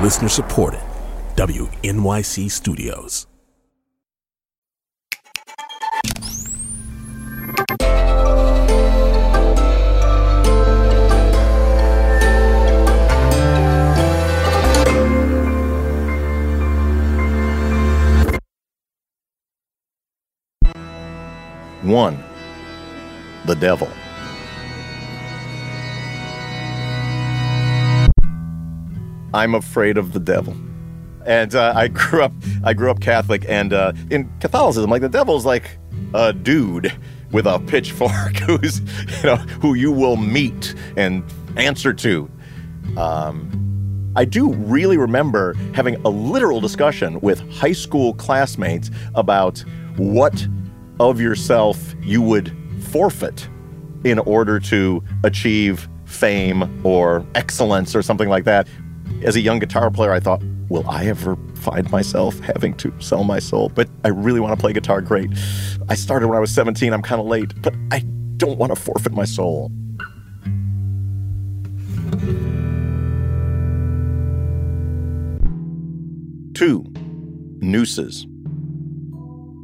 Listener supported. WNYC Studios. One, the devil. I'm afraid of the devil. And uh, I grew up, I grew up Catholic, and uh, in Catholicism, like the devil's like a dude with a pitchfork who's, you know, who you will meet and answer to. Um, I do really remember having a literal discussion with high school classmates about what of yourself you would forfeit in order to achieve fame or excellence or something like that. As a young guitar player, I thought, will I ever find myself having to sell my soul? But I really want to play guitar great. I started when I was 17, I'm kind of late, but I don't want to forfeit my soul. Two, nooses.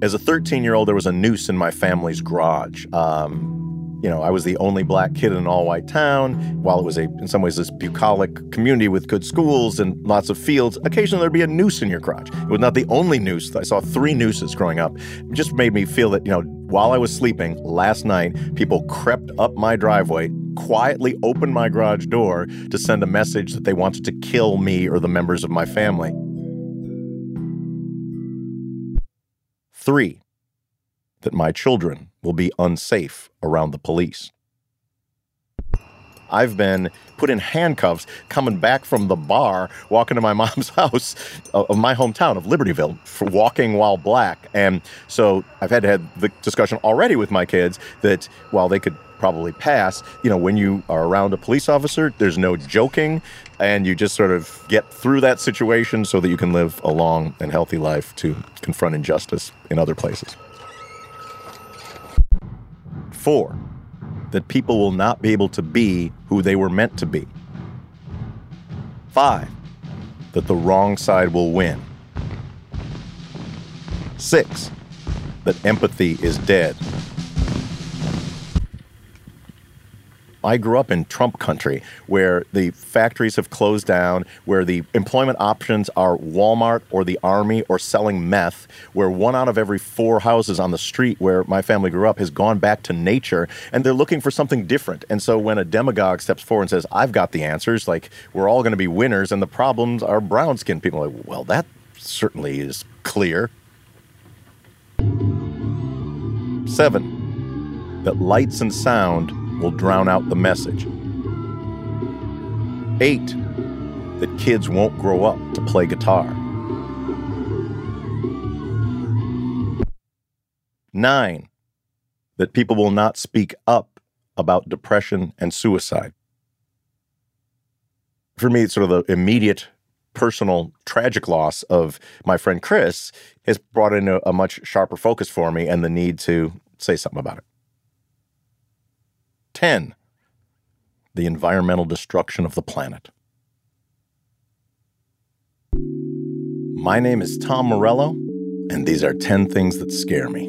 As a 13 year old, there was a noose in my family's garage. Um, you know, I was the only black kid in an all white town. While it was a, in some ways, this bucolic community with good schools and lots of fields, occasionally there'd be a noose in your crotch. It was not the only noose. I saw three nooses growing up. It just made me feel that, you know, while I was sleeping last night, people crept up my driveway, quietly opened my garage door to send a message that they wanted to kill me or the members of my family. Three, that my children will be unsafe around the police. I've been put in handcuffs coming back from the bar, walking to my mom's house uh, of my hometown of Libertyville for walking while black. And so I've had to have the discussion already with my kids that while they could probably pass, you know, when you are around a police officer, there's no joking and you just sort of get through that situation so that you can live a long and healthy life to confront injustice in other places. Four, that people will not be able to be who they were meant to be. Five, that the wrong side will win. Six, that empathy is dead. I grew up in Trump country where the factories have closed down, where the employment options are Walmart or the Army or selling meth, where one out of every four houses on the street where my family grew up has gone back to nature and they're looking for something different. And so when a demagogue steps forward and says, I've got the answers, like we're all going to be winners and the problems are brown skinned people, like, well, that certainly is clear. Seven, that lights and sound will drown out the message. Eight, that kids won't grow up to play guitar. Nine, that people will not speak up about depression and suicide. For me, it's sort of the immediate personal tragic loss of my friend Chris has brought in a, a much sharper focus for me and the need to say something about it. 10. The environmental destruction of the planet. My name is Tom Morello, and these are 10 things that scare me.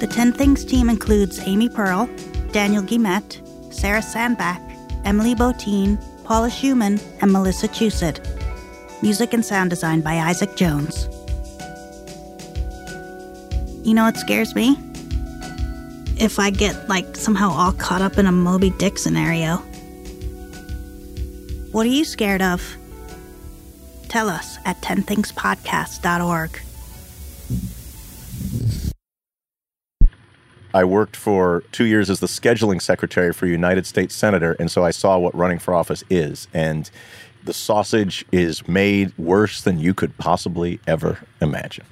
The 10 Things team includes Amy Pearl, Daniel Guillemette, Sarah Sandbach, Emily Botein, Paula Szuchman, and Melissa Chusett. Music and sound design by Isaac Jones. You know what scares me? If I get, like, somehow all caught up in a Moby Dick scenario. What are you scared of? Tell us at 10thingspodcast.org. I worked for two years as the scheduling secretary for a United States senator, and so I saw what running for office is. And the sausage is made worse than you could possibly ever imagine.